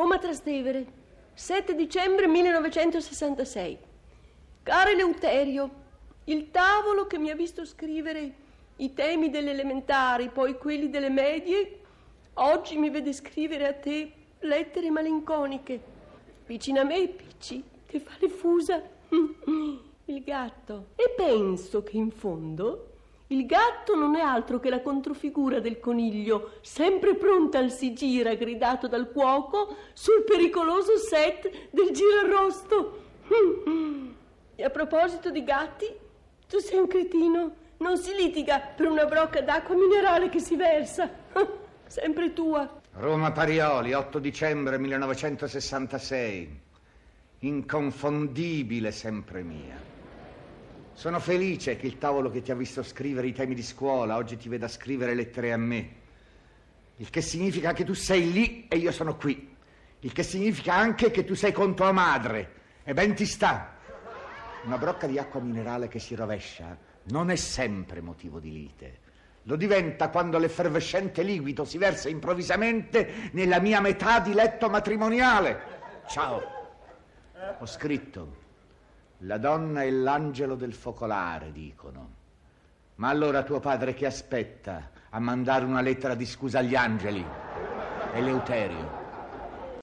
Roma Trastevere, 7 dicembre 1966. Caro Eleuterio, il tavolo che mi ha visto scrivere i temi delle elementari, poi quelli delle medie, oggi mi vede scrivere a te lettere malinconiche. Vicino a me Picci, che fa le fusa, il gatto. E penso che in fondo il gatto non è altro che la controfigura del coniglio, sempre pronta al si gira, gridato dal cuoco, sul pericoloso set del girarrosto. E a proposito di gatti, tu sei un cretino. Non si litiga per una brocca d'acqua minerale che si versa. Sempre tua. Roma Parioli, 8 dicembre 1966. Inconfondibile sempre mia. Sono felice che il tavolo che ti ha visto scrivere i temi di scuola oggi ti veda scrivere lettere a me. Il che significa che tu sei lì e io sono qui. Il che significa anche che tu sei con tua madre. E ben ti sta. Una brocca di acqua minerale che si rovescia non è sempre motivo di lite. Lo diventa quando l'effervescente liquido si versa improvvisamente nella mia metà di letto matrimoniale. Ciao. Ho scritto. La donna è l'angelo del focolare, dicono. Ma allora tuo padre che aspetta a mandare una lettera di scusa agli angeli? Eleuterio.